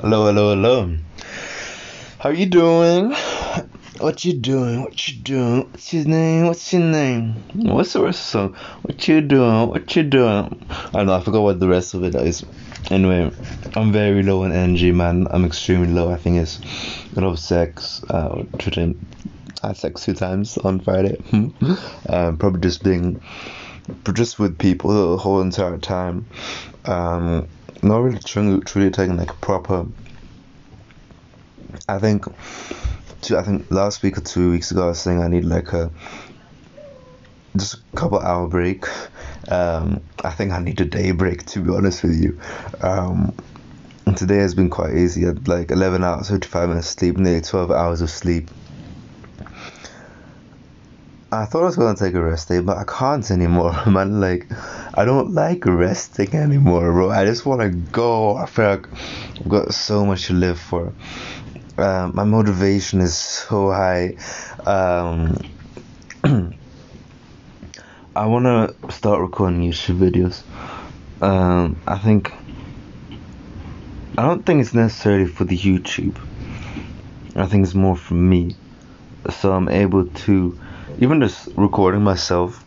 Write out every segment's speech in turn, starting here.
Hello, hello, hello. How you doing? What you doing? What you doing? What's your name? What's your name? What's the rest of the song? What you doing? What you doing? I don't know. I forgot what the rest of it is. Anyway, I'm very low in energy, man. I'm extremely low. I think it's a lot of sex. Uh, I had sex two times on Friday. um, probably just being just with people the whole entire time. Um, not really truly, truly taking like proper. I think, two, I think last week or two weeks ago I was saying I need like a just a couple hour break. Um, I think I need a day break to be honest with you. Um, and today has been quite easy. I had like 11 hours, 55 minutes sleep, nearly 12 hours of sleep. I thought I was gonna take a rest day, but I can't anymore, man. Like, I don't like resting anymore, bro. I just wanna go. I feel like I've got so much to live for. Uh, my motivation is so high. Um, I wanna start recording YouTube videos. Um, I think. I don't think it's necessarily for the YouTube. I think it's more for me. So I'm able to even just recording myself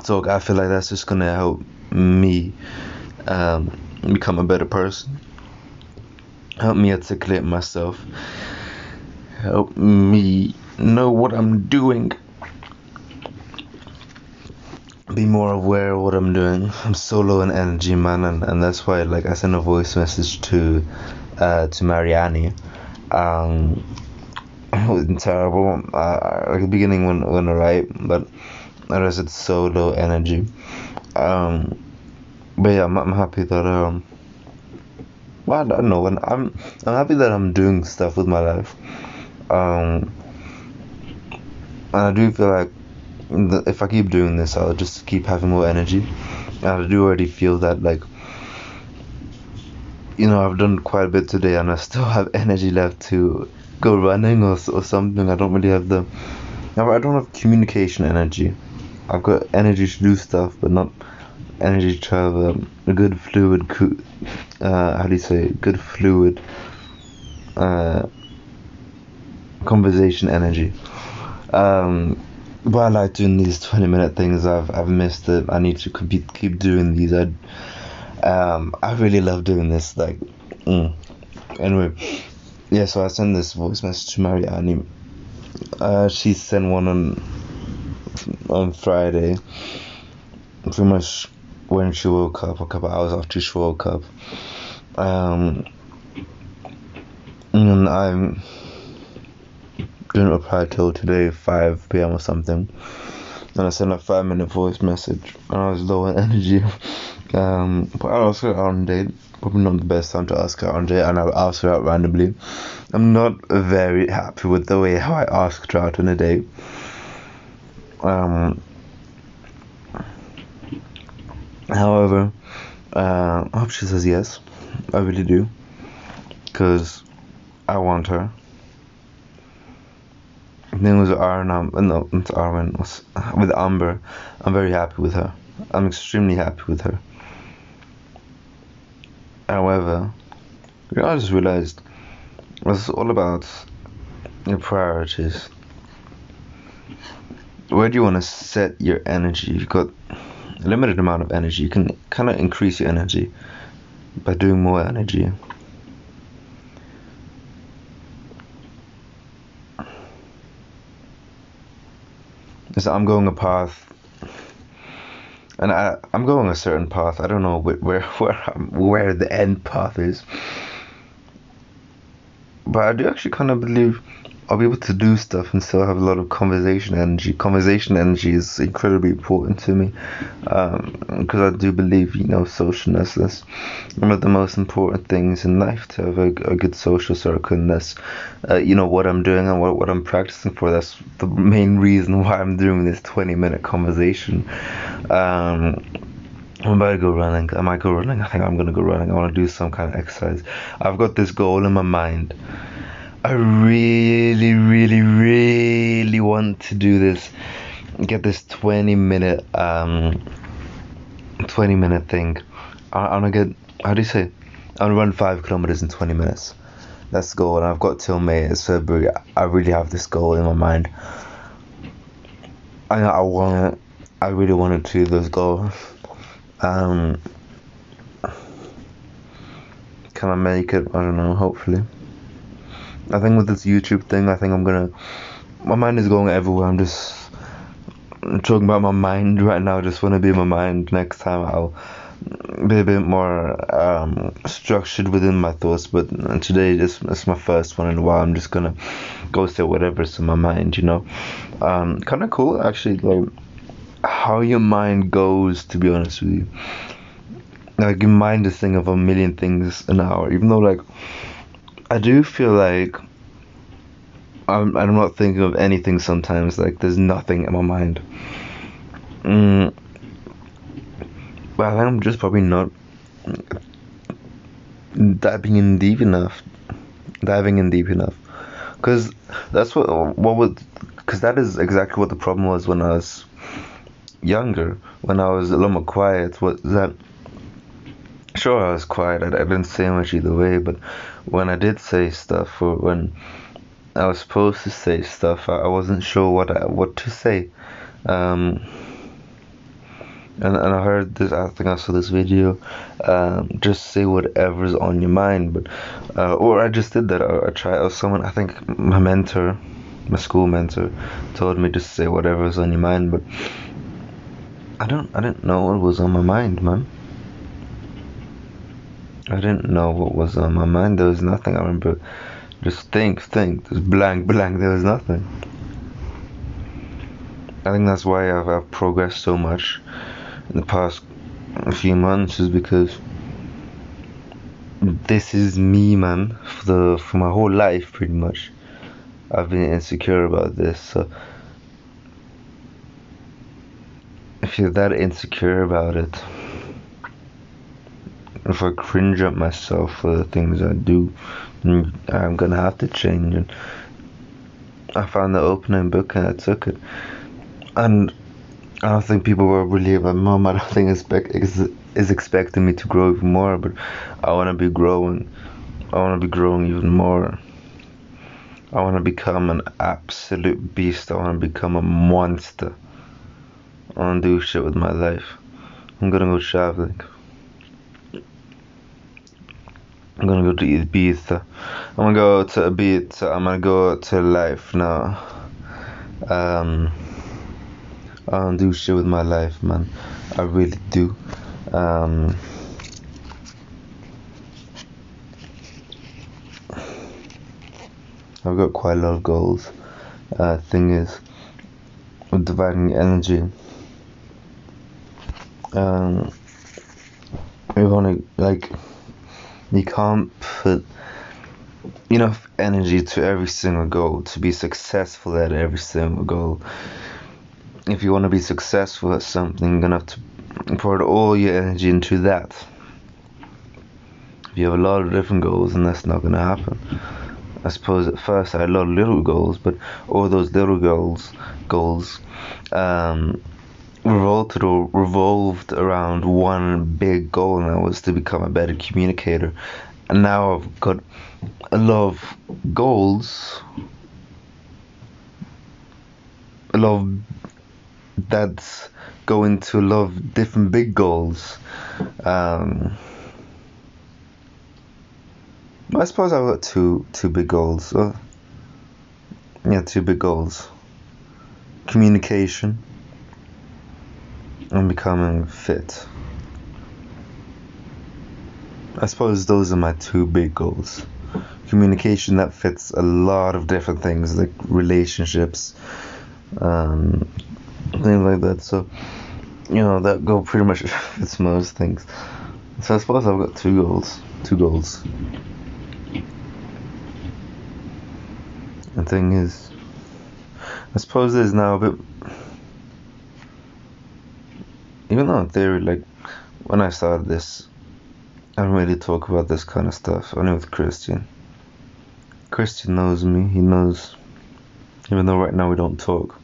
so I feel like that's just gonna help me um, become a better person. Help me articulate myself. Help me know what I'm doing. Be more aware of what I'm doing. I'm so low in energy man and, and that's why like I sent a voice message to uh, to Mariani. Um, it was terrible. Uh, like the beginning went went alright, but rest it's so low energy. Um, but yeah, I'm, I'm happy that um. Well, I don't know. And I'm I'm happy that I'm doing stuff with my life. Um, and I do feel like if I keep doing this, I'll just keep having more energy. And I do already feel that like you know I've done quite a bit today, and I still have energy left to go running or, or something. I don't really have the. I don't have communication energy. I've got energy to do stuff, but not energy to have a, a good fluid. Uh, how do you say good fluid? Uh, conversation energy. Um, but I like doing these twenty minute things. I've I've missed it. I need to keep keep doing these. I um I really love doing this. Like, mm. anyway, yeah, so I sent this voice message to Mariani. Uh, she sent one on on Friday, pretty much when she woke up, a couple hours after she woke up. Um, and I'm didn't reply till today, 5 p.m. or something. And I sent a five minute voice message, and I was low in energy. Um, but I also on date probably not the best time to ask her Andre, and I'll ask her out randomly. I'm not very happy with the way how I asked her out on a date. Um, however, uh, I hope she says yes. I really do, because I want her. Her name was Arnam, no, not Arwen, with Amber. I'm very happy with her. I'm extremely happy with her. However, I just realized it's all about your priorities. Where do you want to set your energy? You've got a limited amount of energy. You can kind of increase your energy by doing more energy. So I'm going a path and I I'm going a certain path. I don't know where where where, where the end path is, but I do actually kind of believe I'll be able to do stuff and still have a lot of conversation energy. Conversation energy is incredibly important to me because um, I do believe, you know, socialness is one of the most important things in life to have a, a good social circle. And that's, uh, you know, what I'm doing and what, what I'm practicing for. That's the main reason why I'm doing this 20 minute conversation. Um, I'm about to go running. I might go running. I think I'm gonna go running. I want to do some kind of exercise. I've got this goal in my mind I really, really, really want to do this. Get this 20 minute, um, 20 minute thing. I, want to get, how do you say? I'm gonna run five kilometers in 20 minutes. That's the goal, and I've got till May. It's February. I really have this goal in my mind. I I want I really want to do this goal. Um, can I make it? I don't know. Hopefully. I think with this YouTube thing, I think I'm gonna. My mind is going everywhere. I'm just I'm talking about my mind right now. I just want to be in my mind. Next time I'll be a bit more um, structured within my thoughts. But today, this is my first one in a while. I'm just gonna go say whatever's in my mind. You know, um, kind of cool actually. Like how your mind goes. To be honest with you, like your mind is thinking of a million things an hour. Even though like I do feel like I'm, I'm not thinking of anything sometimes. Like there's nothing in my mind. Mm, but I think I'm just probably not diving in deep enough. Diving in deep enough, because that's what what would because that is exactly what the problem was when I was younger. When I was a little more quiet, was that sure I was quiet. I, I didn't say much either way, but when I did say stuff or when I was supposed to say stuff. I, I wasn't sure what I, what to say. Um, and, and I heard this. I think I saw this video. Um, just say whatever's on your mind. But uh, or I just did that. I, I tried. Or someone. I think my mentor, my school mentor, told me just say whatever's on your mind. But I don't. I didn't know what was on my mind, man. I didn't know what was on my mind. There was nothing. I remember just think, think, just blank, blank, there was nothing. I think that's why I've, I've progressed so much in the past few months is because this is me, man, for the for my whole life, pretty much. I've been insecure about this, so if you're that insecure about it, if I cringe at myself for the things I do, mm, I'm gonna have to change. And I found the opening book and I took it. And I don't think people were really. My mom, I don't think expect is, is expecting me to grow even more. But I want to be growing. I want to be growing even more. I want to become an absolute beast. I want to become a monster. I want to do shit with my life. I'm gonna go traveling. I'm gonna go to Ibiza. I'm gonna go to Ibiza. I'm gonna go to life now. Um, I don't do shit with my life, man. I really do. Um, I've got quite a lot of goals. Uh, thing is, with dividing energy, um, we want to like you can't put enough energy to every single goal to be successful at every single goal. If you want to be successful at something, you're gonna have to put all your energy into that. If you have a lot of different goals, and that's not gonna happen. I suppose at first I had a lot of little goals, but all those little goals, goals, um, revolted or revolved around one big goal, and that was to become a better communicator. And now I've got a lot of goals, a lot of that's going to a lot of different big goals. Um, I suppose I've got two two big goals. Uh, yeah, two big goals. Communication and becoming fit. I suppose those are my two big goals. Communication that fits a lot of different things like relationships, um, things like that. So, you know, that goal pretty much fits most things. So I suppose I've got two goals. Two goals. The thing is, I suppose there's now a bit even though in theory, like when I started this, I don't really talk about this kind of stuff, only with Christian. Christian knows me, he knows, even though right now we don't talk.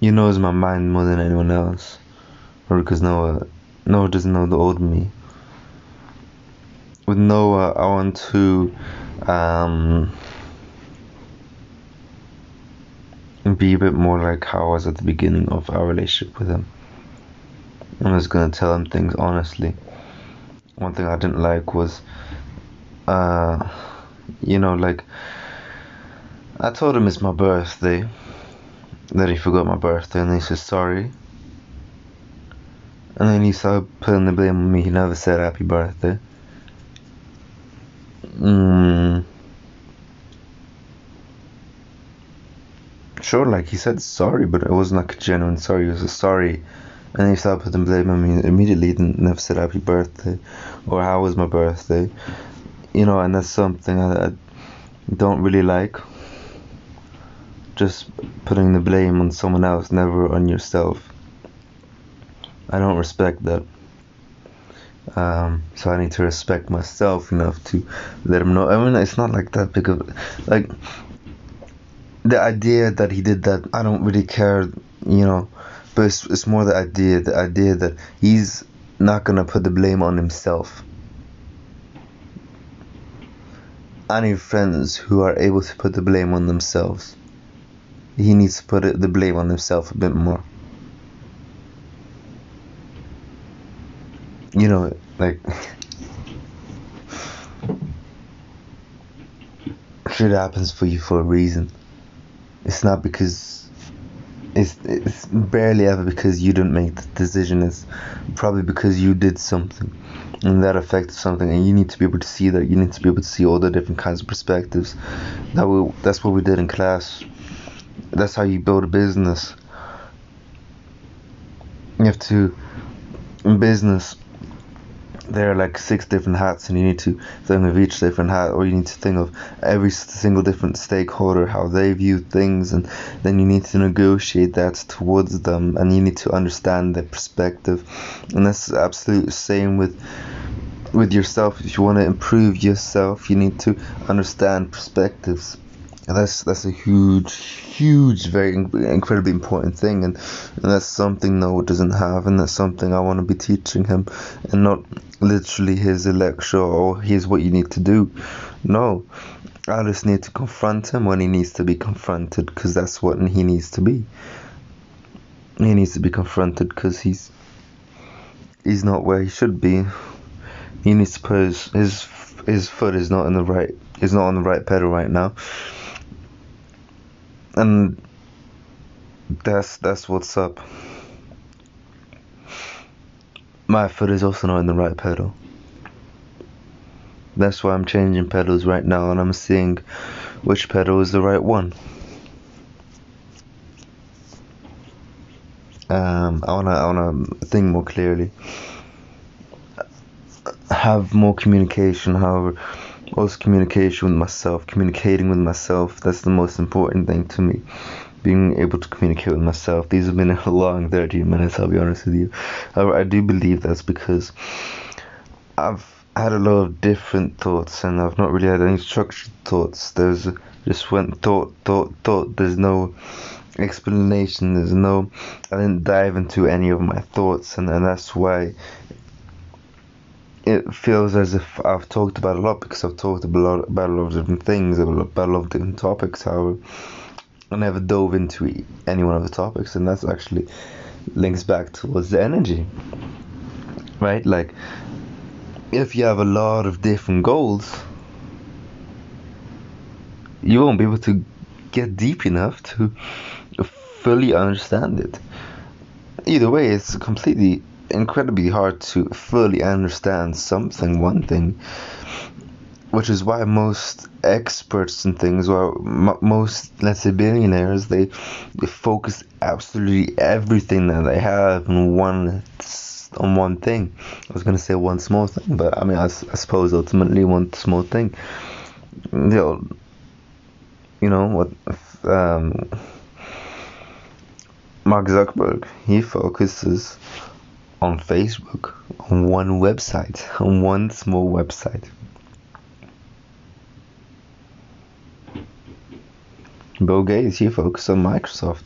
He knows my mind more than anyone else. Or because Noah, Noah doesn't know the old me. with Noah, I want to um, be a bit more like how I was at the beginning of our relationship with him. I'm just gonna tell him things honestly. One thing I didn't like was, uh, you know, like I told him it's my birthday, that he forgot my birthday, and he said sorry. And then he started putting the blame on me. He never said happy birthday. Mm. Sure, like he said sorry, but it wasn't like a genuine sorry. It was a sorry, and he started putting blame on me immediately. Didn't never said happy birthday, or how was my birthday, you know. And that's something I, I don't really like. Just putting the blame on someone else, never on yourself. I don't respect that. Um, so I need to respect myself enough to let him know. I mean, it's not like that because, like, the idea that he did that, I don't really care, you know. But it's, it's more the idea, the idea that he's not gonna put the blame on himself. I need friends who are able to put the blame on themselves. He needs to put the blame on himself a bit more. you know, like shit happens for you for a reason. It's not because it's it's barely ever because you didn't make the decision. It's probably because you did something and that affected something, and you need to be able to see that. You need to be able to see all the different kinds of perspectives. That we, that's what we did in class. That's how you build a business. You have to in business there are like six different hats and you need to think of each different hat or you need to think of every single different stakeholder how they view things and then you need to negotiate that towards them and you need to understand their perspective. And that's absolutely the same with with yourself. If you want to improve yourself you need to understand perspectives that's that's a huge huge very incredibly important thing and, and that's something Noah doesn't have and that's something I want to be teaching him and not literally his lecture or here's what you need to do. No I just need to confront him when he needs to be confronted because that's what he needs to be. He needs to be confronted because he's he's not where he should be. He needs to put his his, his foot is not in the right is not on the right pedal right now and that's that's what's up. My foot is also not in the right pedal. That's why I'm changing pedals right now and I'm seeing which pedal is the right one. Um, I wanna I wanna think more clearly. Have more communication, however also communication with myself, communicating with myself. That's the most important thing to me. Being able to communicate with myself. These have been a long 30 minutes, I'll be honest with you. However, I do believe that's because I've had a lot of different thoughts and I've not really had any structured thoughts. There's just went thought, thought, thought. There's no explanation. There's no. I didn't dive into any of my thoughts, and, and that's why it feels as if I've talked about a lot because I've talked about a lot, of different things, about a lot of different topics. However, I never dove into any one of the topics, and that's actually links back towards the energy, right? Like, if you have a lot of different goals, you won't be able to get deep enough to fully understand it. Either way, it's completely incredibly hard to fully understand something, one thing, which is why most experts and things, or m- most let's say billionaires, they, they focus absolutely everything that they have on one on one thing. I was gonna say one small thing, but I mean I, I suppose ultimately one small thing. You know, you know what. Um, Mark Zuckerberg, he focuses on Facebook, on one website, on one small website. Bill Gates, he focused on Microsoft.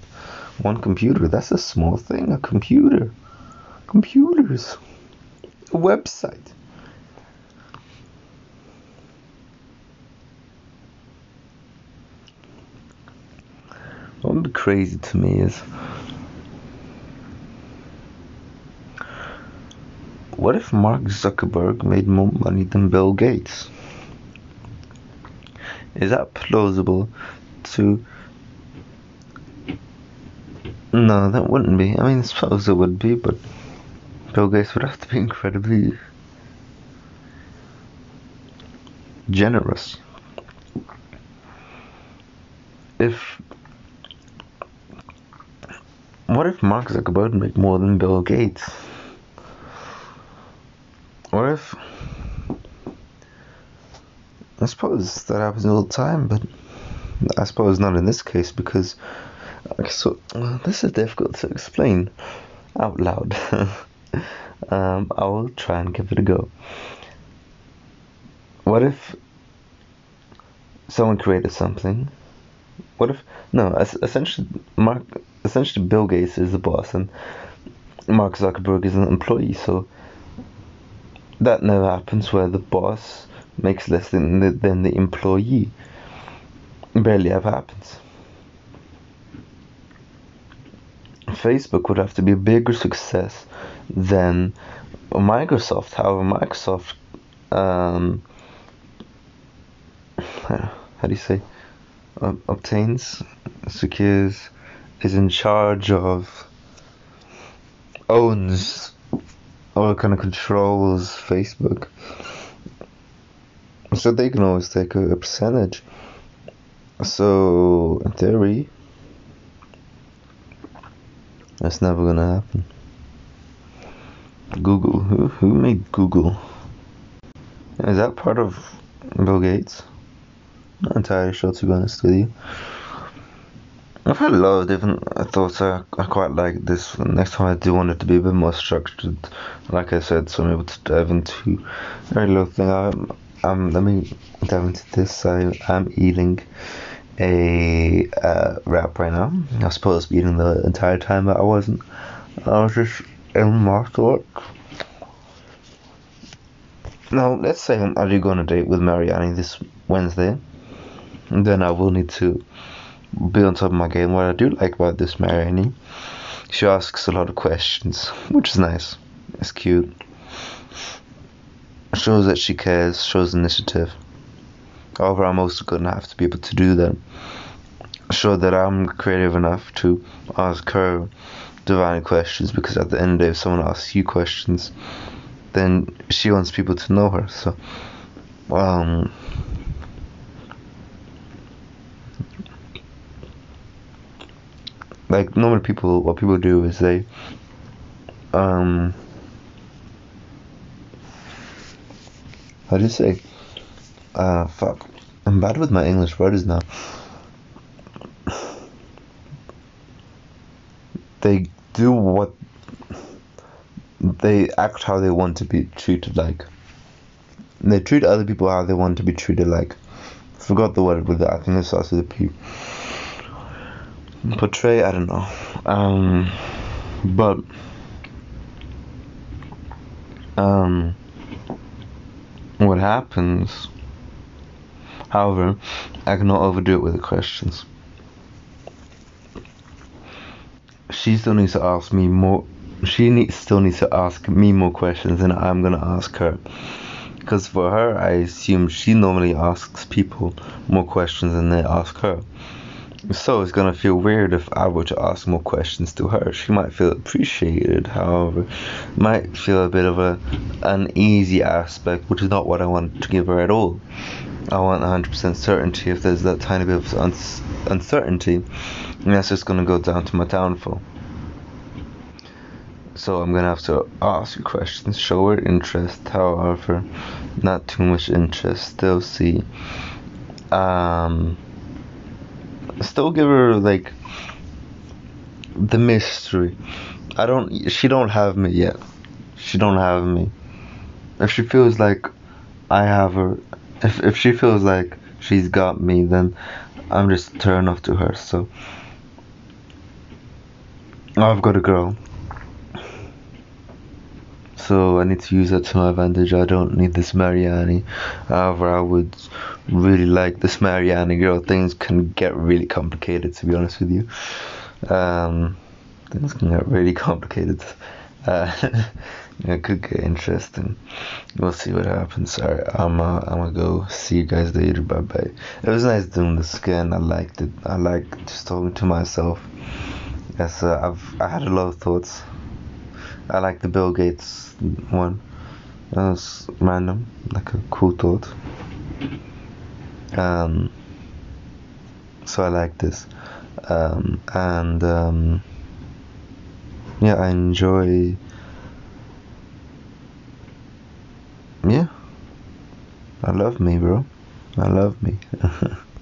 One computer, that's a small thing, a computer. Computers. A website. What would be crazy to me is what if Mark Zuckerberg made more money than Bill Gates? Is that plausible to no, that wouldn't be. I mean, I suppose it would be, but Bill Gates would have to be incredibly generous. If what if Mark Zuckerberg make more than Bill Gates? What if I suppose that happens all the time, but I suppose not in this case because so this is difficult to explain out loud. um, I will try and give it a go. What if someone created something? What if no? Essentially, Mark. Essentially, Bill Gates is the boss, and Mark Zuckerberg is an employee. So that never happens where the boss makes less than the, than the employee. Barely ever happens. Facebook would have to be a bigger success than Microsoft. However, Microsoft, um, how do you say, obtains, secures, is in charge of, owns, or kind of controls Facebook. So they can always take a, a percentage. So, in theory, that's never gonna happen. Google. Who who made Google? Is that part of Bill Gates? Not entirely sure to be honest with you. I've had a lot of different thoughts. I, I quite like this. Next time I do want it to be a bit more structured. Like I said, so I'm able to dive into a very little thing. I'm, um, let me dive into this. So I am eating a uh, wrap right now. I was supposed to be eating the entire time, but I wasn't. I was just in my work. Now, let's say I do go on a date with Mariani this Wednesday, then I will need to be on top of my game. What I do like about this Mariani, she asks a lot of questions, which is nice. It's cute. Shows that she cares, shows initiative. However, I'm also gonna have to be able to do that. Show that I'm creative enough to ask her divine questions because at the end of the day, if someone asks you questions, then she wants people to know her. So, um, like normally people, what people do is they, um, how do you say? Uh, fuck. I'm bad with my English words now. They do what they act how they want to be treated like. They treat other people how they want to be treated like. Forgot the word with that. I think it starts with a P. Portray, I don't know. Um, but um, what happens However, I cannot overdo it with the questions. She still needs to ask me more. She needs, still needs to ask me more questions than I'm gonna ask her. Because for her, I assume she normally asks people more questions than they ask her. So it's gonna feel weird if I were to ask more questions to her. She might feel appreciated, however, might feel a bit of a uneasy aspect, which is not what I want to give her at all. I want 100% certainty. If there's that tiny bit of uncertainty, that's just gonna go down to my downfall. So I'm gonna have to ask questions, show her interest, however, not too much interest. Still see. Um still give her like the mystery. I don't. She don't have me yet. She don't have me. If she feels like I have her, if if she feels like she's got me, then I'm just turned off to her. So I've got a girl. so I need to use that to my advantage. I don't need this Mariani. However, I would really like this Mariani girl. Things can get really complicated, to be honest with you. Um, things can get really complicated. Uh, it could get interesting. We'll see what happens. Alright, I'm uh, I'm gonna go. See you guys later. Bye bye. It was nice doing this again. I liked it. I like just talking to myself. Yes, uh, I've I had a lot of thoughts. I like the Bill Gates one. That was random, like a cool thought. Um. So I like this, um, and um, yeah, I enjoy. Yeah, I love me, bro. I love me.